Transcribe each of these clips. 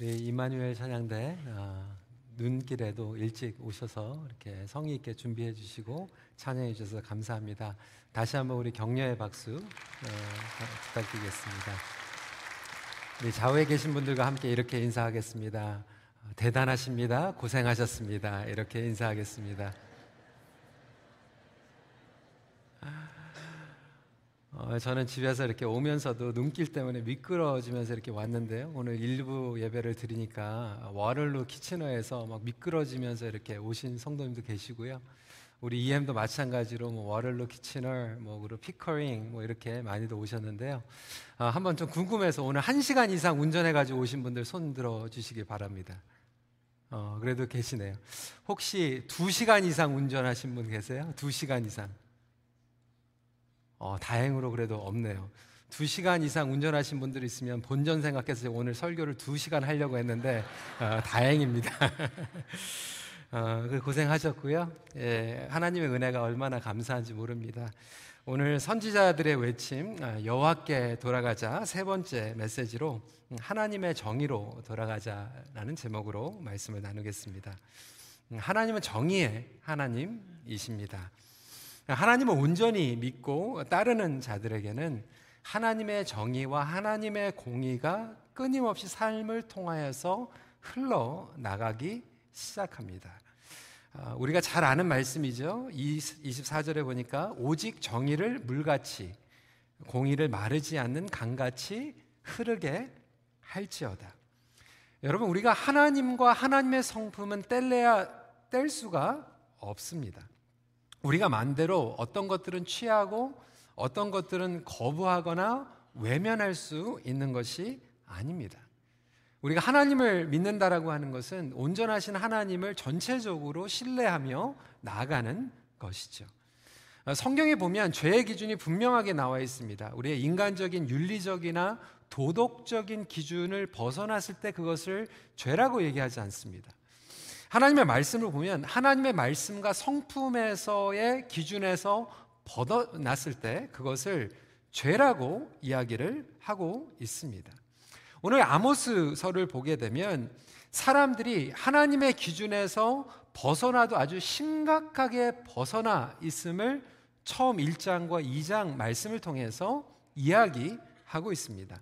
네, 이마누엘 찬양대 아, 눈길에도 일찍 오셔서 이렇게 성의 있게 준비해 주시고 찬양해 주셔서 감사합니다. 다시 한번 우리 격려의 박수 어, 부탁드리겠습니다. 네, 좌우에 계신 분들과 함께 이렇게 인사하겠습니다. 대단하십니다. 고생하셨습니다. 이렇게 인사하겠습니다. 어, 저는 집에서 이렇게 오면서도 눈길 때문에 미끄러지면서 이렇게 왔는데요. 오늘 일부 예배를 드리니까 와를루 키치너에서 막 미끄러지면서 이렇게 오신 성도님도 계시고요. 우리 EM도 마찬가지로 뭐 와를루 키치너, 뭐 그리고 피커링 뭐 이렇게 많이도 오셨는데요. 아, 한번 좀 궁금해서 오늘 한 시간 이상 운전해 가지고 오신 분들 손 들어 주시기 바랍니다. 어, 그래도 계시네요. 혹시 두 시간 이상 운전하신 분 계세요? 두 시간 이상. 어, 다행으로 그래도 없네요. 두 시간 이상 운전하신 분들 있으면 본전 생각해서 오늘 설교를 두 시간 하려고 했는데 어, 다행입니다. 어, 그 고생하셨고요. 예, 하나님의 은혜가 얼마나 감사한지 모릅니다. 오늘 선지자들의 외침 아, 여호와께 돌아가자 세 번째 메시지로 하나님의 정의로 돌아가자라는 제목으로 말씀을 나누겠습니다. 음, 하나님은 정의의 하나님이십니다. 하나님을 온전히 믿고 따르는 자들에게는 하나님의 정의와 하나님의 공의가 끊임없이 삶을 통하여서 흘러나가기 시작합니다. 아, 우리가 잘 아는 말씀이죠. 24절에 보니까 오직 정의를 물같이 공의를 마르지 않는 강같이 흐르게 할지어다. 여러분 우리가 하나님과 하나님의 성품은 뗄래야 뗄 수가 없습니다. 우리가 만대로 어떤 것들은 취하고 어떤 것들은 거부하거나 외면할 수 있는 것이 아닙니다. 우리가 하나님을 믿는다라고 하는 것은 온전하신 하나님을 전체적으로 신뢰하며 나아가는 것이죠. 성경에 보면 죄의 기준이 분명하게 나와 있습니다. 우리의 인간적인 윤리적이나 도덕적인 기준을 벗어났을 때 그것을 죄라고 얘기하지 않습니다. 하나님의 말씀을 보면 하나님의 말씀과 성품에서의 기준에서 벗어났을 때 그것을 죄라고 이야기를 하고 있습니다. 오늘 아모스서를 보게 되면 사람들이 하나님의 기준에서 벗어나도 아주 심각하게 벗어나 있음을 처음 1장과 2장 말씀을 통해서 이야기하고 있습니다.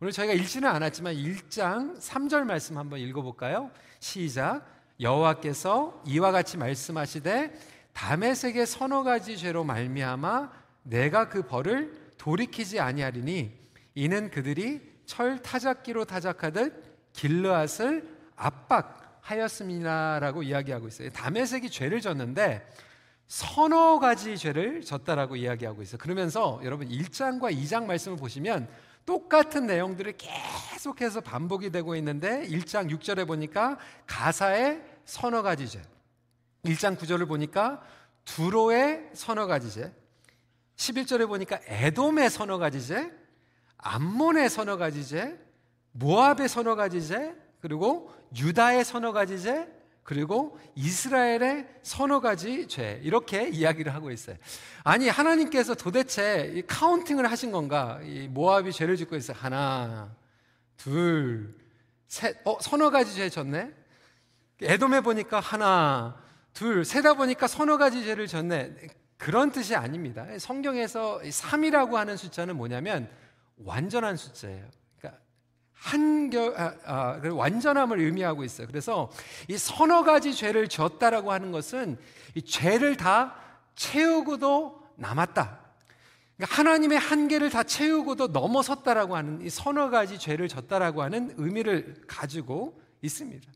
오늘 저희가 읽지는 않았지만 1장 3절 말씀 한번 읽어볼까요? 시작. 여호와께서 이와 같이 말씀하시되 담에색의 서너 가지 죄로 말미암아 내가 그 벌을 돌이키지 아니하리니 이는 그들이 철 타작기로 타작하듯 길르앗을 압박하였습니다라고 이야기하고 있어요. 담에색이 죄를 졌는데 서너 가지 죄를 졌다라고 이야기하고 있어요. 그러면서 여러분 1장과 2장 말씀을 보시면 똑같은 내용들이 계속해서 반복이 되고 있는데 1장 6절에 보니까 가사의 서너 가지 죄. 1장 9절을 보니까 두로의 서너 가지 죄. 11절에 보니까 에돔의 서너 가지 죄, 암몬의 서너 가지 죄, 모압의 서너 가지 죄, 그리고 유다의 서너 가지 죄, 그리고 이스라엘의 서너 가지 죄 이렇게 이야기를 하고 있어요. 아니 하나님께서 도대체 counting을 하신 건가? 이 모압이 죄를 짓고 있어요. 하나, 둘, 셋. 어 서너 가지 죄 졌네. 에돔에 보니까 하나, 둘, 세다 보니까 서너 가지 죄를 졌네. 그런 뜻이 아닙니다. 성경에서 3이라고 하는 숫자는 뭐냐면 완전한 숫자예요. 한결 아, 아, 완전함을 의미하고 있어요. 그래서 이 서너 가지 죄를 졌다라고 하는 것은 이 죄를 다 채우고도 남았다. 그러니까 하나님의 한계를 다 채우고도 넘어섰다라고 하는 이 서너 가지 죄를 졌다라고 하는 의미를 가지고 있습니다.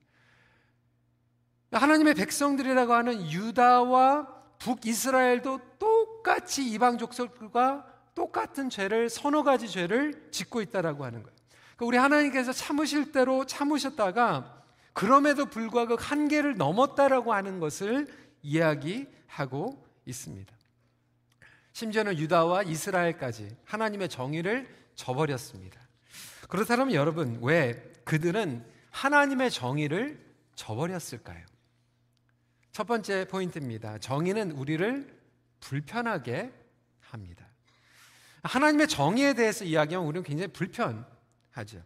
하나님의 백성들이라고 하는 유다와 북이스라엘도 똑같이 이방 족속과 똑같은 죄를 서너 가지 죄를 짓고 있다라고 하는 거예요. 그러니까 우리 하나님께서 참으실 대로 참으셨다가 그럼에도 불구하고 그 한계를 넘었다라고 하는 것을 이야기하고 있습니다. 심지어는 유다와 이스라엘까지 하나님의 정의를 저버렸습니다. 그렇다면 여러분, 왜 그들은 하나님의 정의를 저버렸을까요? 첫 번째 포인트입니다. 정의는 우리를 불편하게 합니다. 하나님의 정의에 대해서 이야기하면 우리는 굉장히 불편 하죠.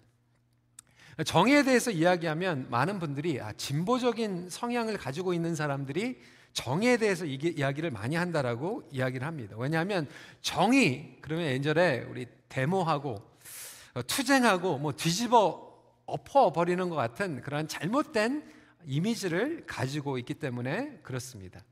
정의에 대해서 이야기하면 많은 분들이 아, 진보적인 성향을 가지고 있는 사람들이 정의에 대해서 이게, 이야기를 많이 한다라고 이야기를 합니다. 왜냐하면 정의 그러면 예전에 우리 데모하고 어, 투쟁하고 뭐 뒤집어 엎어 버리는 것 같은 그런 잘못된 이미지를 가지고 있기 때문에 그렇습니다.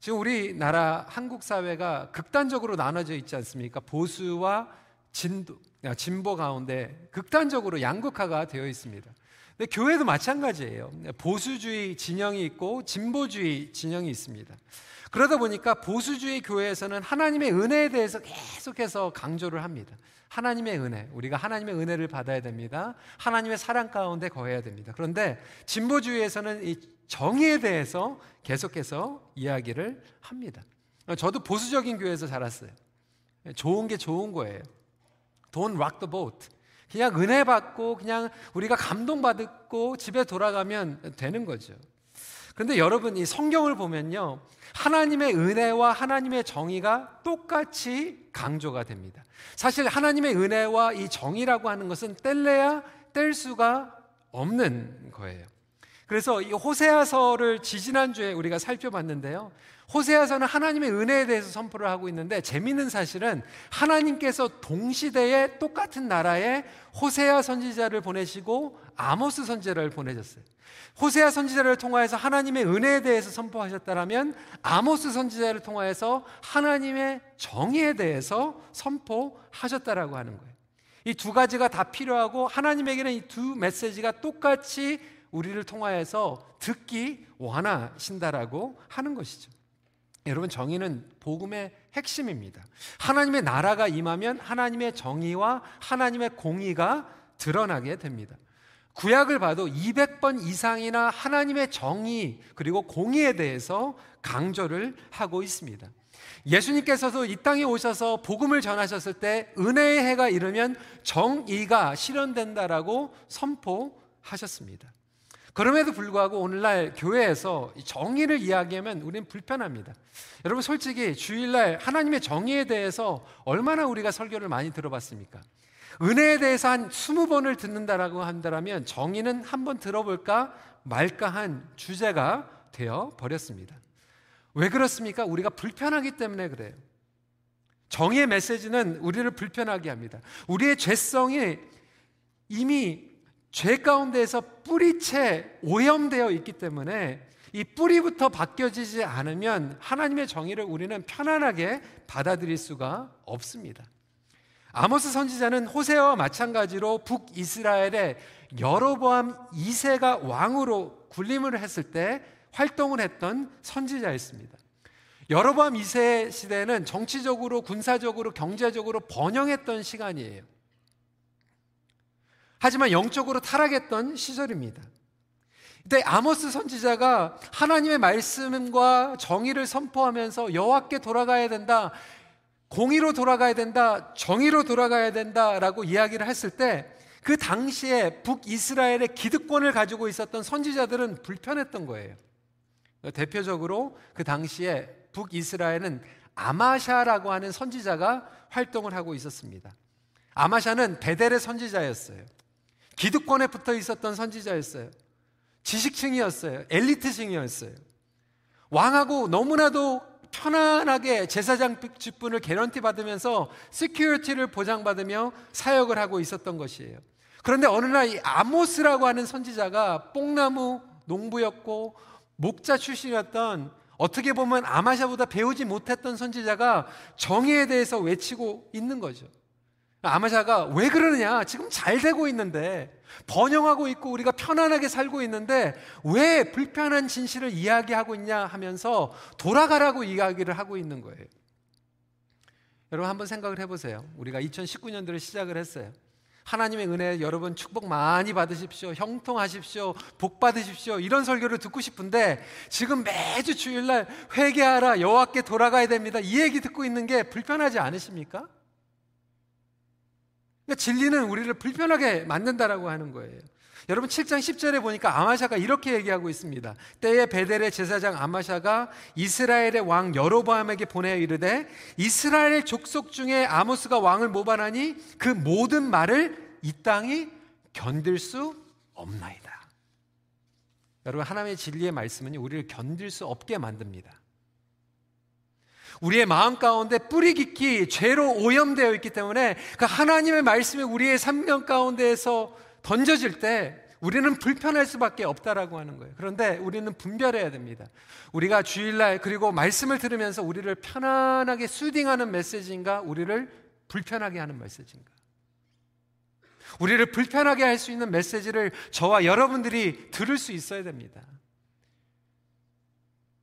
지금 우리나라 한국 사회가 극단적으로 나눠져 있지 않습니까? 보수와 아, 진보 가운데 극단적으로 양극화가 되어 있습니다. 근데 교회도 마찬가지예요. 보수주의 진영이 있고 진보주의 진영이 있습니다. 그러다 보니까 보수주의 교회에서는 하나님의 은혜에 대해서 계속해서 강조를 합니다. 하나님의 은혜, 우리가 하나님의 은혜를 받아야 됩니다. 하나님의 사랑 가운데 거해야 됩니다. 그런데 진보주의에서는 이 정의에 대해서 계속해서 이야기를 합니다. 저도 보수적인 교회에서 자랐어요. 좋은 게 좋은 거예요. Don't rock the boat. 그냥 은혜 받고 그냥 우리가 감동 받고 집에 돌아가면 되는 거죠. 그런데 여러분 이 성경을 보면요. 하나님의 은혜와 하나님의 정의가 똑같이 강조가 됩니다. 사실 하나님의 은혜와 이 정의라고 하는 것은 뗄래야 뗄 수가 없는 거예요. 그래서 이 호세아서를 지지난주에 우리가 살펴봤는데요. 호세아서는 하나님의 은혜에 대해서 선포를 하고 있는데 재미있는 사실은 하나님께서 동시대에 똑같은 나라에 호세아 선지자를 보내시고 아모스 선지자를 보내셨어요. 호세아 선지자를 통하여서 하나님의 은혜에 대해서 선포하셨다면 아모스 선지자를 통하여서 하나님의 정의에 대해서 선포하셨다라고 하는 거예요. 이 두 가지가 다 필요하고 하나님에게는 이 두 메시지가 똑같이 우리를 통하여서 듣기 원하신다라고 하는 것이죠. 여러분 정의는 복음의 핵심입니다. 하나님의 나라가 임하면 하나님의 정의와 하나님의 공의가 드러나게 됩니다. 구약을 봐도 200번 이상이나 하나님의 정의 그리고 공의에 대해서 강조를 하고 있습니다. 예수님께서도 이 땅에 오셔서 복음을 전하셨을 때 은혜의 해가 이르면 정의가 실현된다라고 선포하셨습니다. 그럼에도 불구하고 오늘날 교회에서 정의를 이야기하면 우리는 불편합니다. 여러분 솔직히 주일날 하나님의 정의에 대해서 얼마나 우리가 설교를 많이 들어봤습니까? 은혜에 대해서 한 20번을 듣는다라고 한다면 정의는 한번 들어볼까 말까 한 주제가 되어 버렸습니다. 왜 그렇습니까? 우리가 불편하기 때문에 그래요. 정의의 메시지는 우리를 불편하게 합니다. 우리의 죄성이 이미 죄 가운데에서 뿌리채 오염되어 있기 때문에 이 뿌리부터 바뀌어지지 않으면 하나님의 정의를 우리는 편안하게 받아들일 수가 없습니다. 아모스 선지자는 호세와 마찬가지로 북이스라엘의 여로보암 2세가 왕으로 군림을 했을 때 활동을 했던 선지자였습니다. 여로보암 2세 시대는 정치적으로 군사적으로 경제적으로 번영했던 시간이에요. 하지만 영적으로 타락했던 시절입니다. 이때 아모스 선지자가 하나님의 말씀과 정의를 선포하면서 여호와께 돌아가야 된다. 공의로 돌아가야 된다. 정의로 돌아가야 된다라고 이야기를 했을 때 그 당시에 북이스라엘의 기득권을 가지고 있었던 선지자들은 불편했던 거예요. 대표적으로 그 당시에 북이스라엘은 아마샤라고 하는 선지자가 활동을 하고 있었습니다. 아마샤는 베델의 선지자였어요. 기득권에 붙어 있었던 선지자였어요. 지식층이었어요. 엘리트층이었어요. 왕하고 너무나도 편안하게 제사장 직분을 개런티 받으면서 security를 보장받으며 사역을 하고 있었던 것이에요. 그런데 어느 날 이 아모스라고 하는 선지자가 뽕나무 농부였고 목자 출신이었던 어떻게 보면 아마샤보다 배우지 못했던 선지자가 정의에 대해서 외치고 있는 거죠. 아마샤가 왜 그러느냐? 지금 잘 되고 있는데, 번영하고 있고 우리가 편안하게 살고 있는데, 왜 불편한 진실을 이야기하고 있냐 하면서 돌아가라고 이야기를 하고 있는 거예요. 여러분 한번 생각을 해보세요. 우리가 2019년도를 시작을 했어요. 하나님의 은혜 여러분 축복 많이 받으십시오. 형통하십시오. 복 받으십시오. 이런 설교를 듣고 싶은데 지금 매주 주일날 회개하라 여호와께 돌아가야 됩니다. 이 얘기 듣고 있는 게 불편하지 않으십니까? 그러니까 진리는 우리를 불편하게 만든다라고 하는 거예요. 여러분 7장 10절에 보니까 아마샤가 이렇게 얘기하고 있습니다. 때에 베델의 제사장 아마샤가 이스라엘의 왕 여로보암에게 보내어 이르되 이스라엘 족속 중에 아모스가 왕을 모반하니 그 모든 말을 이 땅이 견딜 수 없나이다. 여러분 하나님의 진리의 말씀은 우리를 견딜 수 없게 만듭니다. 우리의 마음 가운데 뿌리 깊이 죄로 오염되어 있기 때문에 그 하나님의 말씀이 우리의 삶 가운데에서 던져질 때 우리는 불편할 수밖에 없다라고 하는 거예요. 그런데 우리는 분별해야 됩니다. 우리가 주일날 그리고 말씀을 들으면서 우리를 편안하게 수딩하는 메시지인가, 우리를 불편하게 하는 메시지인가. 우리를 불편하게 할 수 있는 메시지를 저와 여러분들이 들을 수 있어야 됩니다.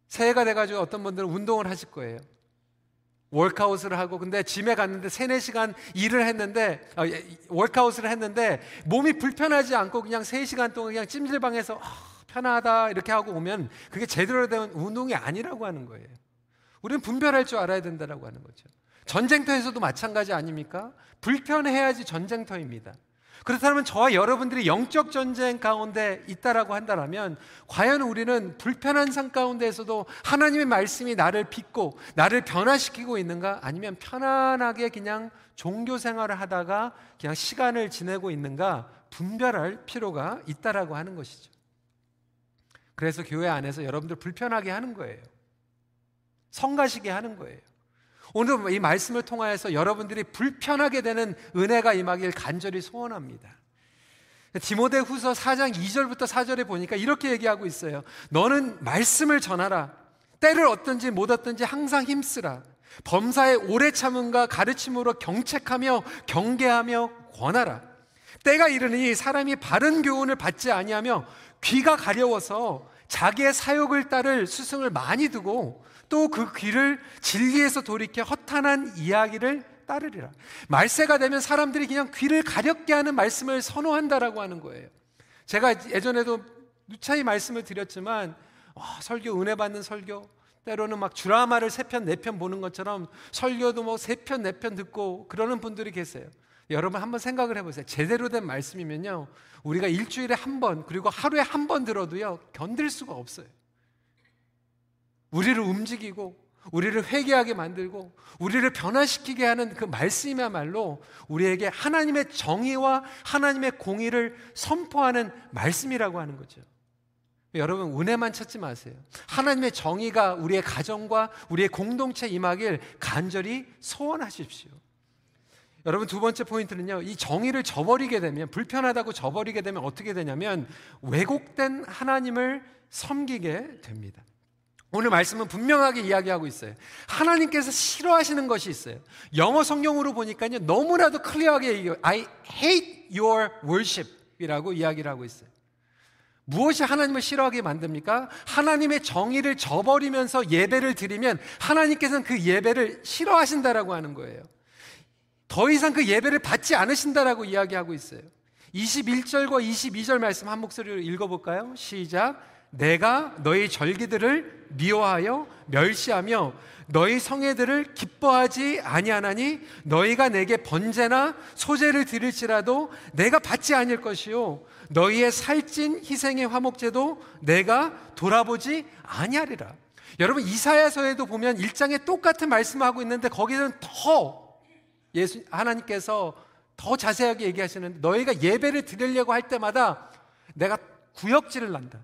새해가 돼가지고 어떤 분들은 운동을 하실 거예요. 월카웃을 하고 근데 짐에 갔는데 3, 4시간 일을 했는데 어, 월카웃을 했는데 몸이 불편하지 않고 그냥 3시간 동안 그냥 찜질방에서 어, 편하다 이렇게 하고 오면 그게 제대로 된 운동이 아니라고 하는 거예요. 우리는 분별할 줄 알아야 된다라고 하는 거죠. 전쟁터에서도 마찬가지 아닙니까? 불편해야지 전쟁터입니다. 그렇다면 저와 여러분들이 영적 전쟁 가운데 있다라고 한다면 과연 우리는 불편한 상 가운데에서도 하나님의 말씀이 나를 빚고 나를 변화시키고 있는가 아니면 편안하게 그냥 종교 생활을 하다가 그냥 시간을 지내고 있는가 분별할 필요가 있다라고 하는 것이죠. 그래서 교회 안에서 여러분들 불편하게 하는 거예요. 성가시게 하는 거예요. 오늘 이 말씀을 통하여서 여러분들이 불편하게 되는 은혜가 임하길 간절히 소원합니다. 디모데 후서 4장 2절부터 4절에 보니까 이렇게 얘기하고 있어요. 너는 말씀을 전하라. 때를 얻든지 못 얻든지 항상 힘쓰라. 범사의 오래 참음과 가르침으로 경책하며 경계하며 권하라. 때가 이르니 사람이 바른 교훈을 받지 아니하며 귀가 가려워서 자기의 사욕을 따를 스승을 많이 두고 또 그 귀를 진리에서 돌이켜 허탄한 이야기를 따르리라. 말세가 되면 사람들이 그냥 귀를 가렵게 하는 말씀을 선호한다라고 하는 거예요. 제가 예전에도 누차히 말씀을 드렸지만 어, 설교 은혜 받는 설교 때로는 막 드라마를 세 편 네 편 보는 것처럼 설교도 뭐 세 편 네 편 듣고 그러는 분들이 계세요. 여러분 한번 생각을 해보세요. 제대로 된 말씀이면요, 우리가 일주일에 한 번, 그리고 하루에 한 번 들어도요, 견딜 수가 없어요. 우리를 움직이고 우리를 회개하게 만들고 우리를 변화시키게 하는 그 말씀이야말로 우리에게 하나님의 정의와 하나님의 공의를 선포하는 말씀이라고 하는 거죠. 여러분 은혜만 찾지 마세요. 하나님의 정의가 우리의 가정과 우리의 공동체 임하길 간절히 소원하십시오. 여러분 두 번째 포인트는요. 이 정의를 저버리게 되면 불편하다고 저버리게 되면 어떻게 되냐면 왜곡된 하나님을 섬기게 됩니다. 오늘 말씀은 분명하게 이야기하고 있어요. 하나님께서 싫어하시는 것이 있어요. 영어 성경으로 보니까요, 너무나도 클리어하게 얘기해요. I hate your worship 이라고 이야기를 하고 있어요. 무엇이 하나님을 싫어하게 만듭니까? 하나님의 정의를 저버리면서 예배를 드리면 하나님께서는 그 예배를 싫어하신다라고 하는 거예요. 더 이상 그 예배를 받지 않으신다라고 이야기하고 있어요. 21절과 22절 말씀 한 목소리로 읽어볼까요? 시작. 내가 너희 절기들을 미워하여 멸시하며 너희 성회들을 기뻐하지 아니하나니 너희가 내게 번제나 소제를 드릴지라도 내가 받지 아닐 것이요 너희의 살찐 희생의 화목제도 내가 돌아보지 아니하리라. 여러분 이사야서에도 보면 일장에 똑같은 말씀하고 있는데 거기는 더 예수 하나님께서 더 자세하게 얘기하시는데 너희가 예배를 드리려고 할 때마다 내가 구역질을 난다.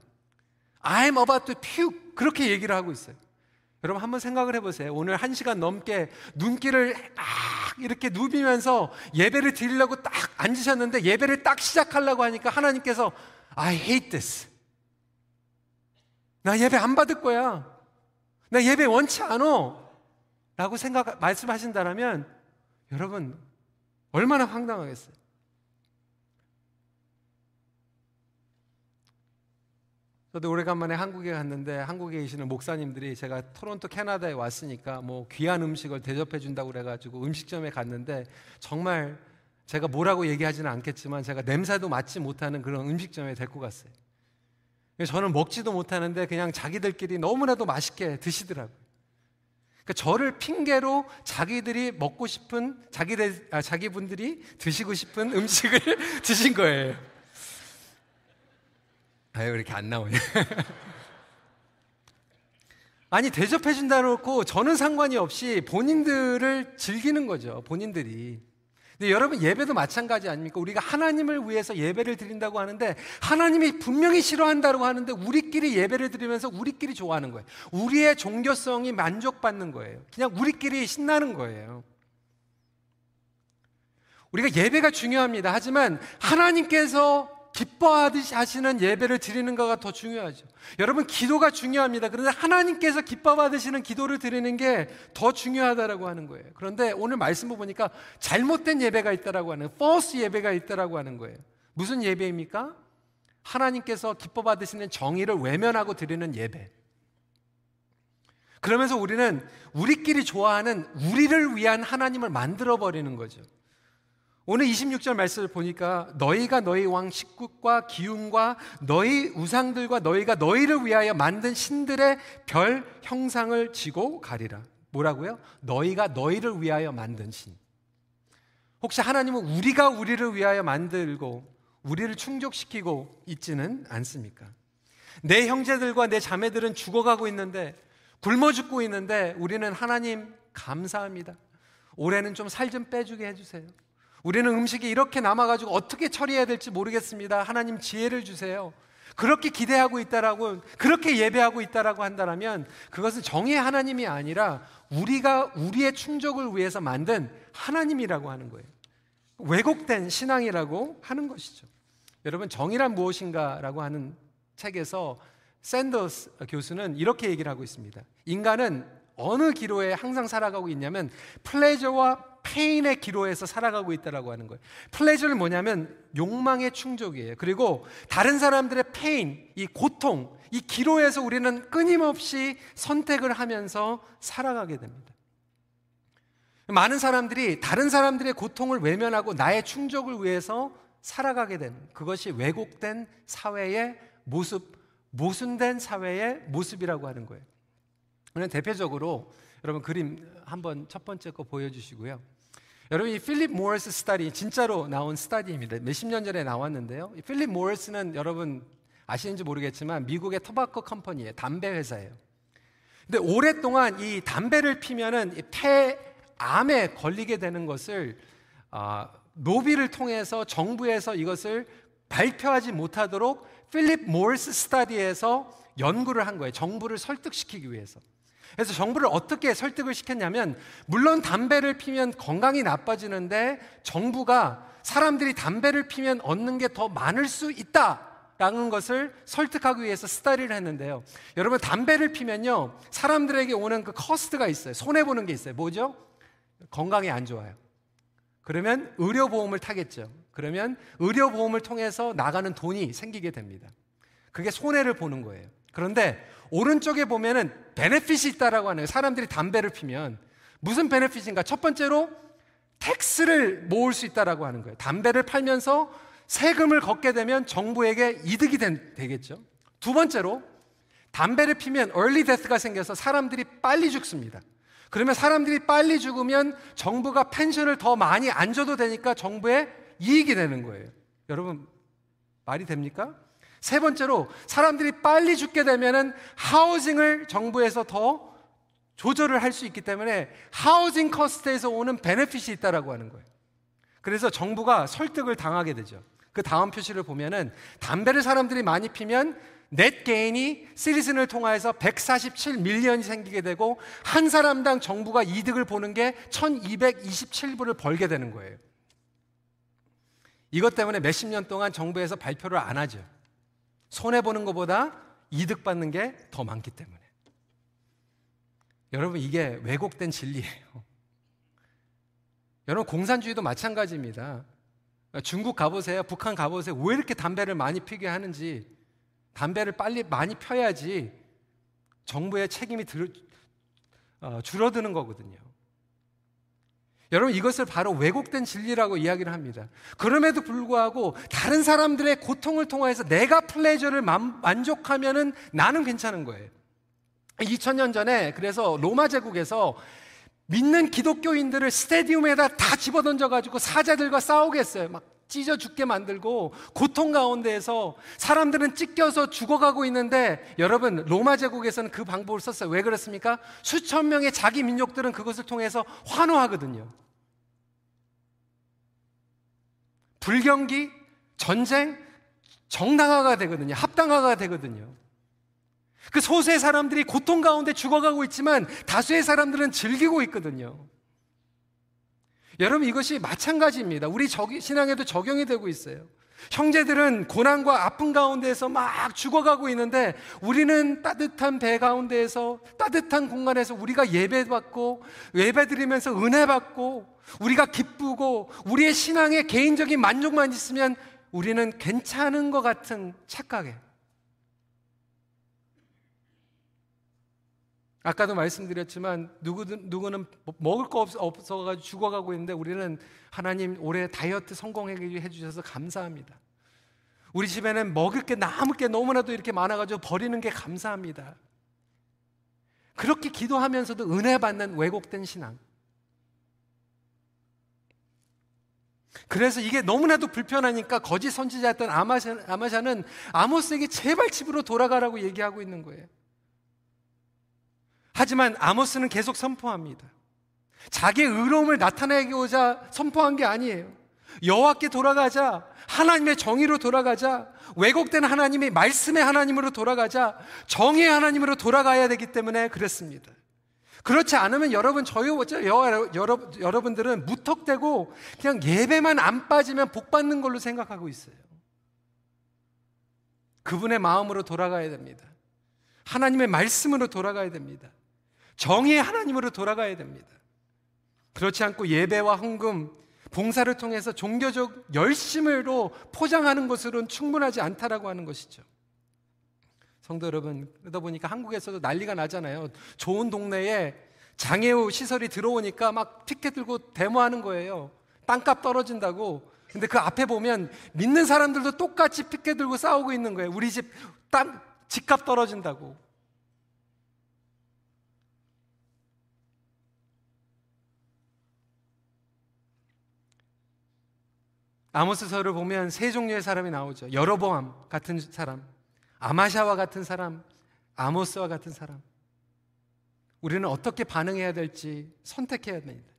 I'm about to puke. 그렇게 얘기를 하고 있어요. 여러분 한번 생각을 해보세요. 오늘 한 시간 넘게 눈길을 막 이렇게 누비면서 예배를 드리려고 딱 앉으셨는데 예배를 딱 시작하려고 하니까 하나님께서 I hate this. 나 예배 안 받을 거야. 나 예배 원치 않어. 라고 생각, 말씀하신다면 여러분 얼마나 황당하겠어요. 저도 오래간만에 한국에 갔는데 한국에 계시는 목사님들이 제가 토론토 캐나다에 왔으니까 뭐 귀한 음식을 대접해 준다고 그래가지고 음식점에 갔는데 정말 제가 뭐라고 얘기하지는 않겠지만 제가 냄새도 맡지 못하는 그런 음식점에 데리고 갔어요. 저는 먹지도 못하는데 그냥 자기들끼리 너무나도 맛있게 드시더라고요. 그러니까 저를 핑계로 자기들이 먹고 싶은 자기들 아, 자기분들이 드시고 싶은 음식을 드신 거예요. 아유, 이렇게 안 나오냐. 아니, 대접해 준다 놓고 저는 상관이 없이 본인들을 즐기는 거죠. 본인들이. 근데 여러분 예배도 마찬가지 아닙니까? 우리가 하나님을 위해서 예배를 드린다고 하는데 하나님이 분명히 싫어한다고 하는데 우리끼리 예배를 드리면서 우리끼리 좋아하는 거예요. 우리의 종교성이 만족받는 거예요. 그냥 우리끼리 신나는 거예요. 우리가 예배가 중요합니다. 하지만 하나님께서 기뻐하시는 예배를 드리는 거가 더 중요하죠. 여러분, 기도가 중요합니다. 그런데 하나님께서 기뻐받으시는 기도를 드리는 게 더 중요하다라고 하는 거예요. 그런데 오늘 말씀을 보니까 잘못된 예배가 있다라고 하는, false 예배가 있다라고 하는 거예요. 무슨 예배입니까? 하나님께서 기뻐받으시는 정의를 외면하고 드리는 예배. 그러면서 우리는 우리끼리 좋아하는 우리를 위한 하나님을 만들어 버리는 거죠. 오늘 26절 말씀을 보니까 너희가 너희 왕 식국과 기운과 너희 우상들과 너희가 너희를 위하여 만든 신들의 별 형상을 지고 가리라. 뭐라고요? 너희가 너희를 위하여 만든 신. 혹시 하나님은 우리가 우리를 위하여 만들고 우리를 충족시키고 있지는 않습니까? 내 형제들과 내 자매들은 죽어가고 있는데 굶어 죽고 있는데 우리는 하나님 감사합니다. 올해는 좀 살좀 빼주게 해주세요. 우리는 음식이 이렇게 남아가지고 어떻게 처리해야 될지 모르겠습니다. 하나님 지혜를 주세요. 그렇게 기대하고 있다라고, 그렇게 예배하고 있다라고 한다면 그것은 정의 하나님이 아니라 우리가 우리의 충족을 위해서 만든 하나님이라고 하는 거예요. 왜곡된 신앙이라고 하는 것이죠. 여러분, 정의란 무엇인가라고 하는 책에서 샌더스 교수는 이렇게 얘기를 하고 있습니다. 인간은 어느 기로에 항상 살아가고 있냐면 pleasure와 pain의 기로에서 살아가고 있다라고 하는 거예요. pleasure는 뭐냐면 욕망의 충족이에요. 그리고 다른 사람들의 pain, 이 고통, 이 기로에서 우리는 끊임없이 선택을 하면서 살아가게 됩니다. 많은 사람들이 다른 사람들의 고통을 외면하고 나의 충족을 위해서 살아가게 되는 그것이 왜곡된 사회의 모습, 모순된 사회의 모습이라고 하는 거예요. 그냥 대표적으로 여러분 그림 한번 첫 번째 거 보여주시고요. 여러분 이 필립 모리스 스타디 진짜로 나온 study입니다. 몇십 년 전에 나왔는데요. 필립 모리스는 여러분 아시는지 모르겠지만 미국의 tobacco company의 담배 회사예요. 근데 오랫동안 이 담배를 피면은 폐암에 걸리게 되는 것을 어, 노비를 통해서 정부에서 이것을 발표하지 못하도록 필립 모리스 스타디에서 연구를 한 거예요. 정부를 설득시키기 위해서. 그래서 정부를 어떻게 설득을 시켰냐면 물론 담배를 피면 건강이 나빠지는데 정부가 사람들이 담배를 피면 얻는 게 더 많을 수 있다. 라는 것을 설득하기 위해서 study를 했는데요. 여러분, 담배를 피면요, 사람들에게 오는 그 cost가 있어요. 손해 보는 게 있어요. 뭐죠? 건강이 안 좋아요. 그러면 의료 보험을 타겠죠. 그러면 의료 보험을 통해서 나가는 돈이 생기게 됩니다. 그게 손해를 보는 거예요. 그런데 오른쪽에 보면은 benefit이 있다라고 하네요. 사람들이 담배를 피면 무슨 benefit인가? 첫 번째로 tax를 모을 수 있다라고 하는 거예요. 담배를 팔면서 세금을 걷게 되면 정부에게 이득이 된, 되겠죠. 두 번째로 담배를 피면 early death가 생겨서 사람들이 빨리 죽습니다. 그러면 사람들이 빨리 죽으면 정부가 펜션을 더 많이 안 줘도 되니까 정부에 이익이 되는 거예요. 여러분 말이 됩니까? 세 번째로 사람들이 빨리 죽게 되면은 하우징을 정부에서 더 조절을 할 수 있기 때문에 하우징 커스트에서 오는 베네핏이 있다라고 하는 거예요. 그래서 정부가 설득을 당하게 되죠. 그 다음 표시를 보면은 담배를 사람들이 많이 피면 넷 게인이 시리즌을 통하여서 147밀리언이 생기게 되고 한 사람당 정부가 이득을 보는 게 1227불을 벌게 되는 거예요. 이것 때문에 몇십 년 동안 정부에서 발표를 안 하죠. 손해보는 것보다 이득 받는 게 더 많기 때문에. 여러분, 이게 왜곡된 진리예요. 여러분, 공산주의도 마찬가지입니다. 중국 가보세요. 북한 가보세요. 왜 이렇게 담배를 많이 피게 하는지, 담배를 빨리 많이 펴야지 정부의 책임이 들, 어, 줄어드는 거거든요. 여러분 이것을 바로 왜곡된 진리라고 이야기를 합니다. 그럼에도 불구하고 다른 사람들의 고통을 통해서 내가 플레저를 만족하면은 나는 괜찮은 거예요. 2000년 전에 그래서 로마 제국에서 믿는 기독교인들을 스테디움에다 다 집어던져 가지고 사자들과 싸우게 했어요. 막 찢어 죽게 만들고 고통 가운데에서 사람들은 찢겨서 죽어가고 있는데 여러분 로마 제국에서는 그 방법을 썼어요. 왜 그렇습니까? 수천 명의 자기 민족들은 그것을 통해서 환호하거든요. 불경기, 전쟁, 정당화가 되거든요. 합당화가 되거든요. 그 소수의 사람들이 고통 가운데 죽어가고 있지만 다수의 사람들은 즐기고 있거든요. 여러분 이것이 마찬가지입니다. 우리 신앙에도 적용이 되고 있어요. 형제들은 고난과 아픔 가운데에서 막 죽어가고 있는데 우리는 따뜻한 배 가운데에서 따뜻한 공간에서 우리가 예배받고 예배드리면서 은혜받고 우리가 기쁘고 우리의 신앙에 개인적인 만족만 있으면 우리는 괜찮은 것 같은 착각에 아까도 말씀드렸지만 누구든 누구는 먹을 거 없 어 가지고 죽어가고 있는데 우리는 하나님 올해 다이어트 성공해 주셔서 감사합니다. 우리 집에는 먹을 게 남을 게 너무나도 이렇게 많아가지고 버리는 게 감사합니다. 그렇게 기도하면서도 은혜 받는 왜곡된 신앙. 그래서 이게 너무나도 불편하니까 거짓 선지자였던 아마샤, 아마샤는 아모스에게 제발 집으로 돌아가라고 얘기하고 있는 거예요. 하지만 아모스는 계속 선포합니다. 자기의 의로움을 나타내고자 선포한 게 아니에요. 여호와께 돌아가자. 하나님의 정의로 돌아가자. 왜곡된 하나님의 말씀의 하나님으로 돌아가자. 정의의 하나님으로 돌아가야 되기 때문에 그랬습니다. 그렇지 않으면 여러분 저희 여러, 여러분들은 무턱대고 그냥 예배만 안 빠지면 복 받는 걸로 생각하고 있어요. 그분의 마음으로 돌아가야 됩니다. 하나님의 말씀으로 돌아가야 됩니다. 정의의 하나님으로 돌아가야 됩니다. 그렇지 않고 예배와 헌금, 봉사를 통해서 종교적 열심으로 포장하는 것으로는 충분하지 않다라고 하는 것이죠. 성도 여러분, 그러다 보니까 한국에서도 난리가 나잖아요. 좋은 동네에 장애우 시설이 들어오니까 막 피켓 들고 데모하는 거예요. 땅값 떨어진다고. 근데 그 앞에 보면 믿는 사람들도 똑같이 피켓 들고 싸우고 있는 거예요. 우리 집 땅, 집값 떨어진다고. 아모스서를 보면 세 종류의 사람이 나오죠. 여로보암 같은 사람, 아마샤와 같은 사람, 아모스와 같은 사람. 우리는 어떻게 반응해야 될지 선택해야 됩니다.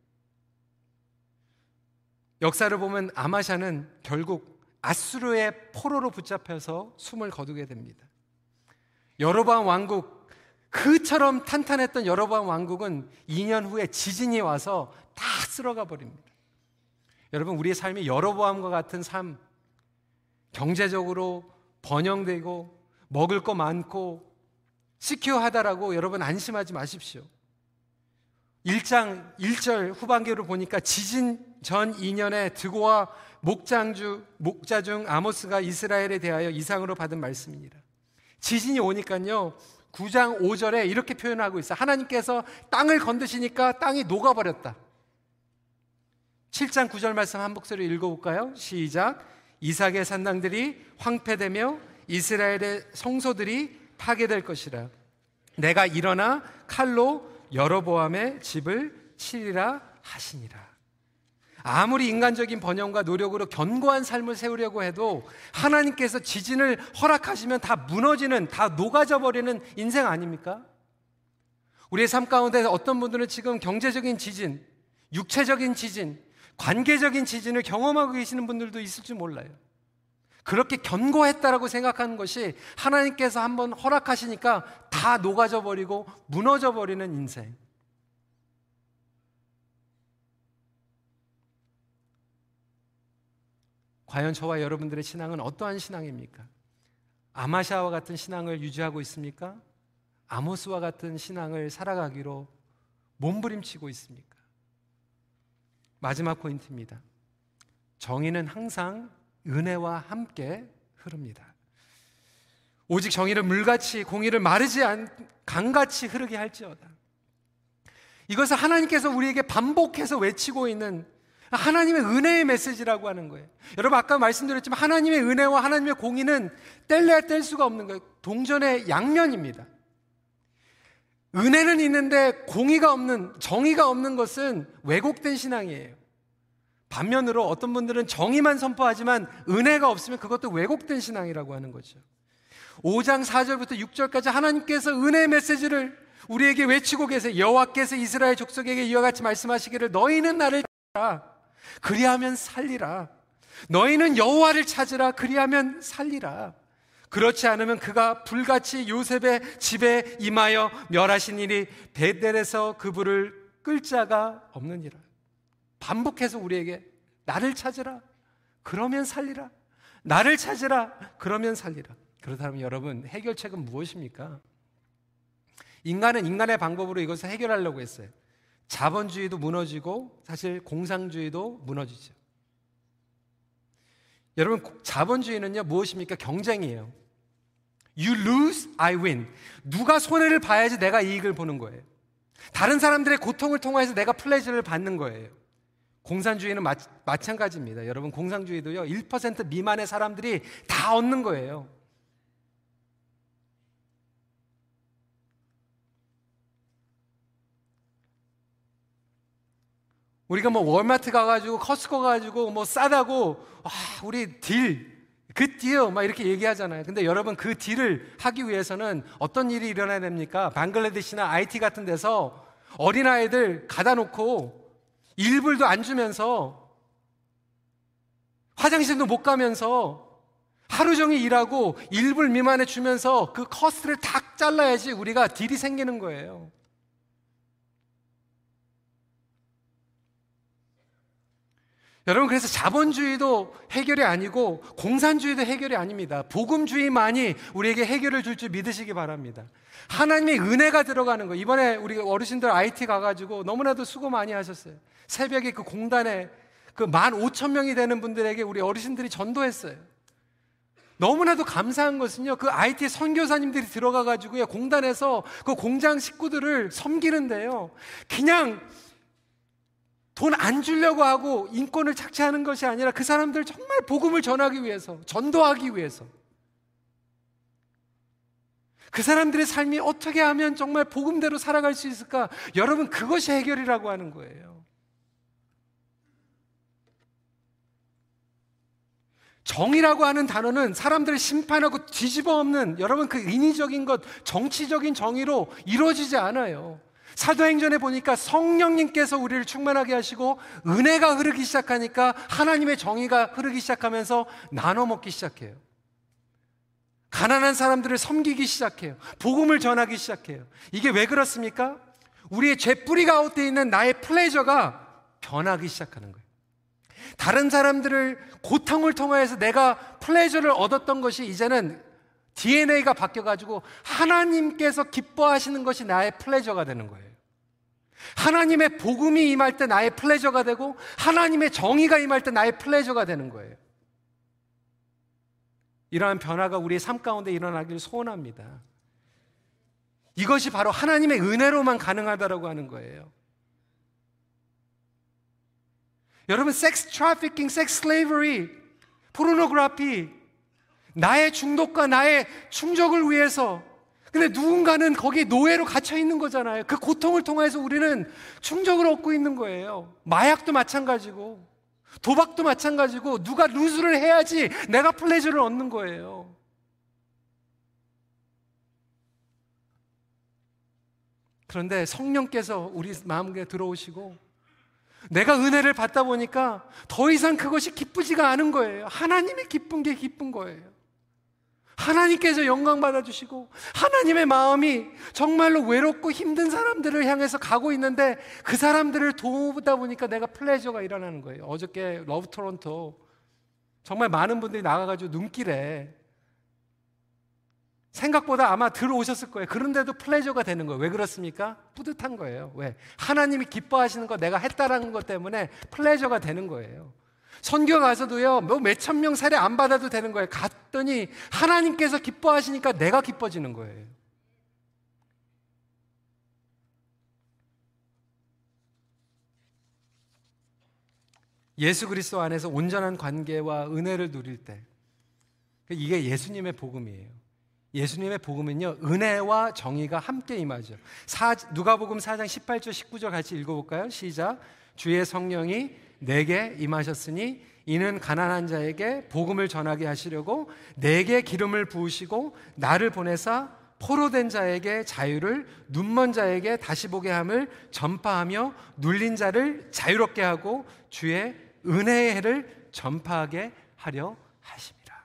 역사를 보면 아마샤는 결국 아수르의 포로로 붙잡혀서 숨을 거두게 됩니다. 여로보암 왕국 그처럼 탄탄했던 여로보암 왕국은 2년 후에 지진이 와서 다 쓸어가 버립니다. 여러분 우리의 삶이 여러보암과 같은 삶 경제적으로 번영되고 먹을 거 많고 시큐하다라고 여러분 안심하지 마십시오. 1장 1절 후반기를 보니까 지진 전 2년에 드고와 목장주 목자 중 아모스가 이스라엘에 대하여 이상으로 받은 말씀입니다. 지진이 오니까요. 9장 5절에 이렇게 표현하고 있어. 하나님께서 땅을 건드시니까 땅이 녹아버렸다. 7장 9절 말씀 한 목소리 읽어볼까요? 시작. 이삭의 산당들이 황폐되며 이스라엘의 성소들이 파괴될 것이라. 내가 일어나 칼로 여러보암의 집을 치리라 하시니라. 아무리 인간적인 번영과 노력으로 견고한 삶을 세우려고 해도 하나님께서 지진을 허락하시면 다 무너지는, 다 녹아져 버리는 인생 아닙니까? 우리의 삶 가운데 어떤 분들은 지금 경제적인 지진, 육체적인 지진, 관계적인 지진을 경험하고 계시는 분들도 있을지 몰라요. 그렇게 견고했다라고 생각하는 것이 하나님께서 한번 허락하시니까 다 녹아져 버리고 무너져 버리는 인생. 과연 저와 여러분들의 신앙은 어떠한 신앙입니까? 아마샤와 같은 신앙을 유지하고 있습니까? 아모스와 같은 신앙을 살아가기로 몸부림치고 있습니까? 마지막 포인트입니다. 정의는 항상 은혜와 함께 흐릅니다. 오직 정의를 물같이 공의를 마르지 않 강같이 흐르게 할지어다. 이것을 하나님께서 우리에게 반복해서 외치고 있는 하나님의 은혜의 메시지라고 하는 거예요. 여러분 아까 말씀드렸지만 하나님의 은혜와 하나님의 공의는 뗄래야 뗄 수가 없는 거예요. 동전의 양면입니다. 은혜는 있는데 공의가 없는, 정의가 없는 것은 왜곡된 신앙이에요. 반면으로 어떤 분들은 정의만 선포하지만 은혜가 없으면 그것도 왜곡된 신앙이라고 하는 거죠. 5장 4절부터 6절까지 하나님께서 은혜 메시지를 우리에게 외치고 계세요. 여호와께서 이스라엘 족속에게 이와 같이 말씀하시기를 너희는 나를 따라 그리하면 살리라. 너희는 여호와를 찾으라 그리하면 살리라. 그렇지 않으면 그가 불같이 요셉의 집에 임하여 멸하신 일이 베델에서 그부를 끌 자가 없느니라. 반복해서 우리에게 나를 찾으라. 그러면 살리라. 나를 찾으라. 그러면 살리라. 그렇다면 여러분 해결책은 무엇입니까? 인간은 인간의 방법으로 이것을 해결하려고 했어요. 자본주의도 무너지고 사실 공상주의도 무너지죠. 여러분 자본주의는요 무엇입니까? 경쟁이에요. You lose, I win. 누가 손해를 봐야지 내가 이익을 보는 거예요. 다른 사람들의 고통을 통해서 내가 플레이를 받는 거예요. 공산주의는 마, 마찬가지입니다. 여러분 공산주의도요 1% 미만의 사람들이 다 얻는 거예요. 우리가 뭐 월마트 가가지고 커스코 가가지고 뭐 싸다고 아 우리 deal good deal 막 이렇게 얘기하잖아요. 근데 여러분 그 deal을 하기 위해서는 어떤 일이 일어나야 됩니까? 방글라데시나 아이티 같은 데서 어린아이들 가둬 놓고 일불도 안 주면서 화장실도 못 가면서 하루 종일 일하고 일불 미만에 주면서 그 cost를 탁 잘라야지 우리가 deal이 생기는 거예요. 여러분 그래서 자본주의도 해결이 아니고 공산주의도 해결이 아닙니다. 복음주의만이 우리에게 해결을 줄 줄 믿으시기 바랍니다. 하나님의 은혜가 들어가는 거. 이번에 우리 어르신들 IT 가가지고 너무나도 수고 많이 하셨어요. 새벽에 그 공단에 그 만 오천 명이 되는 분들에게 우리 어르신들이 전도했어요. 너무나도 감사한 것은요, 그 IT 선교사님들이 들어가가지고요, 공단에서 그 공장 식구들을 섬기는데요, 그냥 돈 안 주려고 하고 인권을 착취하는 것이 아니라 그 사람들 정말 복음을 전하기 위해서, 전도하기 위해서. 그 사람들의 삶이 어떻게 하면 정말 복음대로 살아갈 수 있을까? 여러분, 그것이 해결이라고 하는 거예요. 정의라고 하는 단어는 사람들을 심판하고 뒤집어 엎는 여러분 그 인위적인 것, 정치적인 정의로 이루어지지 않아요. 사도행전에 보니까 성령님께서 우리를 충만하게 하시고 은혜가 흐르기 시작하니까 하나님의 정의가 흐르기 시작하면서 나눠 먹기 시작해요. 가난한 사람들을 섬기기 시작해요. 복음을 전하기 시작해요. 이게 왜 그렇습니까? 우리의 죄뿌리 가운데 있는 나의 플레저가 변하기 시작하는 거예요. 다른 사람들을 고통을 통해서 내가 플레저를 얻었던 것이 이제는 DNA가 바뀌어가지고 하나님께서 기뻐하시는 것이 나의 pleasure가 되는 거예요. 하나님의 복음이 임할 때 나의 pleasure가 되고 하나님의 정의가 임할 때 나의 pleasure가 되는 거예요. 이러한 변화가 우리의 삶 가운데 일어나기를 소원합니다. 이것이 바로 하나님의 은혜로만 가능하다라고 하는 거예요. 여러분, sex trafficking, sex slavery, 포르노그라피 나의 중독과 나의 충족을 위해서 근데 누군가는 거기 노예로 갇혀 있는 거잖아요. 그 고통을 통해서 우리는 충족을 얻고 있는 거예요. 마약도 마찬가지고, 도박도 마찬가지고, 누가 루즈를 해야지 내가 플레저를 얻는 거예요. 그런데 성령께서 우리 마음에 들어오시고, 내가 은혜를 받다 보니까 더 이상 그것이 기쁘지가 않은 거예요. 하나님이 기쁜 게 기쁜 거예요. 하나님께서 영광 받아주시고 하나님의 마음이 정말로 외롭고 힘든 사람들을 향해서 가고 있는데 그 사람들을 도우다 보니까 내가 pleasure가 일어나는 거예요. 어저께 Love Toronto 정말 많은 분들이 나가가지고 눈길에 생각보다 아마 들어오셨을 거예요. 그런데도 pleasure가 되는 거예요. 왜 그렇습니까? 뿌듯한 거예요. 왜? 하나님이 기뻐하시는 거 내가 했다라는 것 때문에 pleasure가 되는 거예요. 선교 가서도요, 뭐 몇천 명 세례 안 받아도 되는 거예요. 갔더니 하나님께서 기뻐하시니까 내가 기뻐지는 거예요. 예수 그리스도 안에서 온전한 관계와 은혜를 누릴 때 이게 예수님의 복음이에요. 예수님의 복음은요 은혜와 정의가 함께 임하죠. 사, 누가복음 4장 18절 19절 같이 읽어볼까요? 시작. 주의 성령이 내게 임하셨으니 이는 가난한 자에게 복음을 전하게 하시려고 내게 기름을 부으시고 나를 보내사 포로된 자에게 자유를 눈먼 자에게 다시 보게 함을 전파하며 눌린 자를 자유롭게 하고 주의 은혜의 해를 전파하게 하려 하심이라.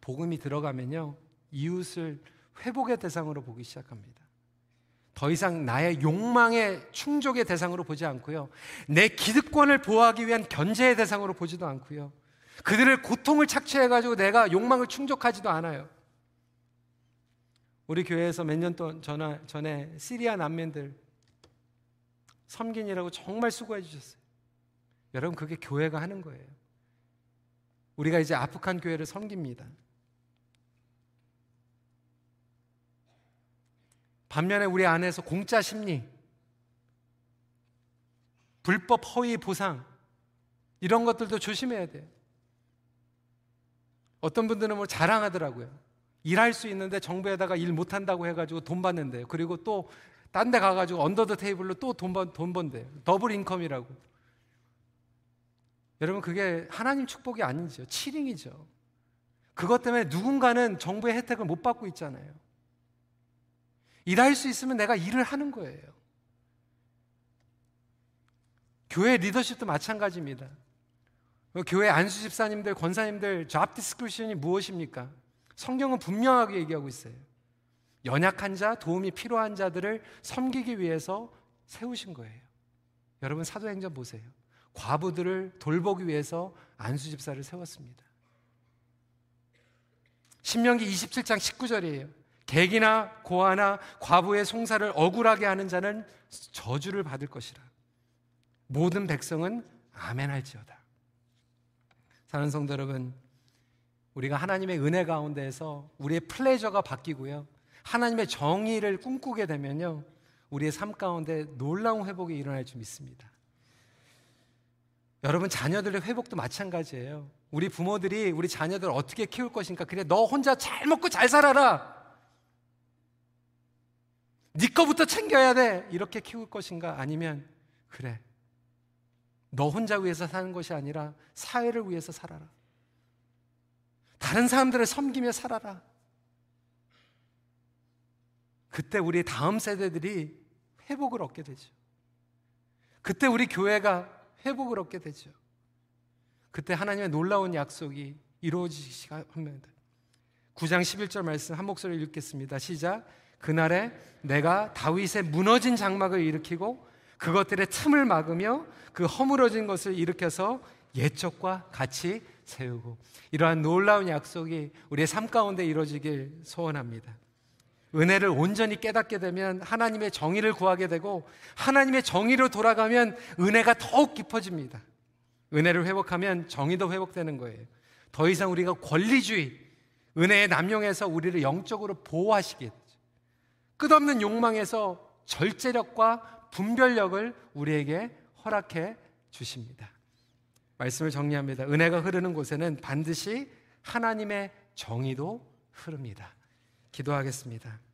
복음이 들어가면요. 이웃을 회복의 대상으로 보기 시작합니다. 더 이상 나의 욕망의 충족의 대상으로 보지 않고요. 내 기득권을 보호하기 위한 견제의 대상으로 보지도 않고요. 그들을 고통을 착취해가지고 내가 욕망을 충족하지도 않아요. 우리 교회에서 몇년 전에, 전에 시리아 난민들 섬긴이라고 정말 수고해 주셨어요. 여러분, 그게 교회가 하는 거예요. 우리가 이제 아프간 교회를 섬깁니다. 반면에 우리 안에서 공짜 심리, 불법 허위 보상, 이런 것들도 조심해야 돼요. 어떤 분들은 뭐 자랑하더라고요. 일할 수 있는데 정부에다가 일 못한다고 해가지고 돈 받는데요. 그리고 또 딴 데 가가지고 언더드 테이블로 또돈돈 번대요. double income이라고. 여러분 그게 하나님 축복이 아니죠. cheating이죠. 그것 때문에 누군가는 정부의 혜택을 못 받고 있잖아요. 일할 수 있으면 내가 일을 하는 거예요. 교회 리더십도 마찬가지입니다. 교회 안수 집사님들, 권사님들 잡 디스크리션이 무엇입니까? 성경은 분명하게 얘기하고 있어요. 연약한 자, 도움이 필요한 자들을 섬기기 위해서 세우신 거예요. 여러분 사도행전 보세요. 과부들을 돌보기 위해서 안수 집사를 세웠습니다. 신명기 27장 19절이에요. 객이나 고아나 과부의 송사를 억울하게 하는 자는 저주를 받을 것이라. 모든 백성은 아멘 할지어다. 사는 성도 여러분, 우리가 하나님의 은혜 가운데에서 우리의 플레저가 바뀌고요. 하나님의 정의를 꿈꾸게 되면요. 우리의 삶 가운데 놀라운 회복이 일어날 줄 믿습니다. 여러분 자녀들의 회복도 마찬가지예요. 우리 부모들이 우리 자녀들 어떻게 키울 것인가? 그래 너 혼자 잘 먹고 잘 살아라. 네 거부터 챙겨야 돼. 이렇게 키울 것인가? 아니면 그래. 너 혼자 위해서 사는 것이 아니라 사회를 위해서 살아라. 다른 사람들을 섬기며 살아라. 그때 우리 다음 세대들이 회복을 얻게 되죠. 그때 우리 교회가 회복을 얻게 되죠. 그때 하나님의 놀라운 약속이 이루어지시가 합니다. 9장 11절 말씀 한 목소리를 읽겠습니다. 시작. 그날에 내가 다윗의 무너진 장막을 일으키고 그것들의 틈을 막으며 그 허물어진 것을 일으켜서 예적과 같이 세우고 이러한 놀라운 약속이 우리의 삶 가운데 이루어지길 소원합니다. 은혜를 온전히 깨닫게 되면 하나님의 정의를 구하게 되고 하나님의 정의로 돌아가면 은혜가 더욱 깊어집니다. 은혜를 회복하면 정의도 회복되는 거예요. 더 이상 우리가 권리주의, 은혜에 남용해서 우리를 영적으로 보호하시겠죠. 끝없는 욕망에서 절제력과 분별력을 우리에게 허락해 주십니다. 말씀을 정리합니다. 은혜가 흐르는 곳에는 반드시 하나님의 정의도 흐릅니다. 기도하겠습니다.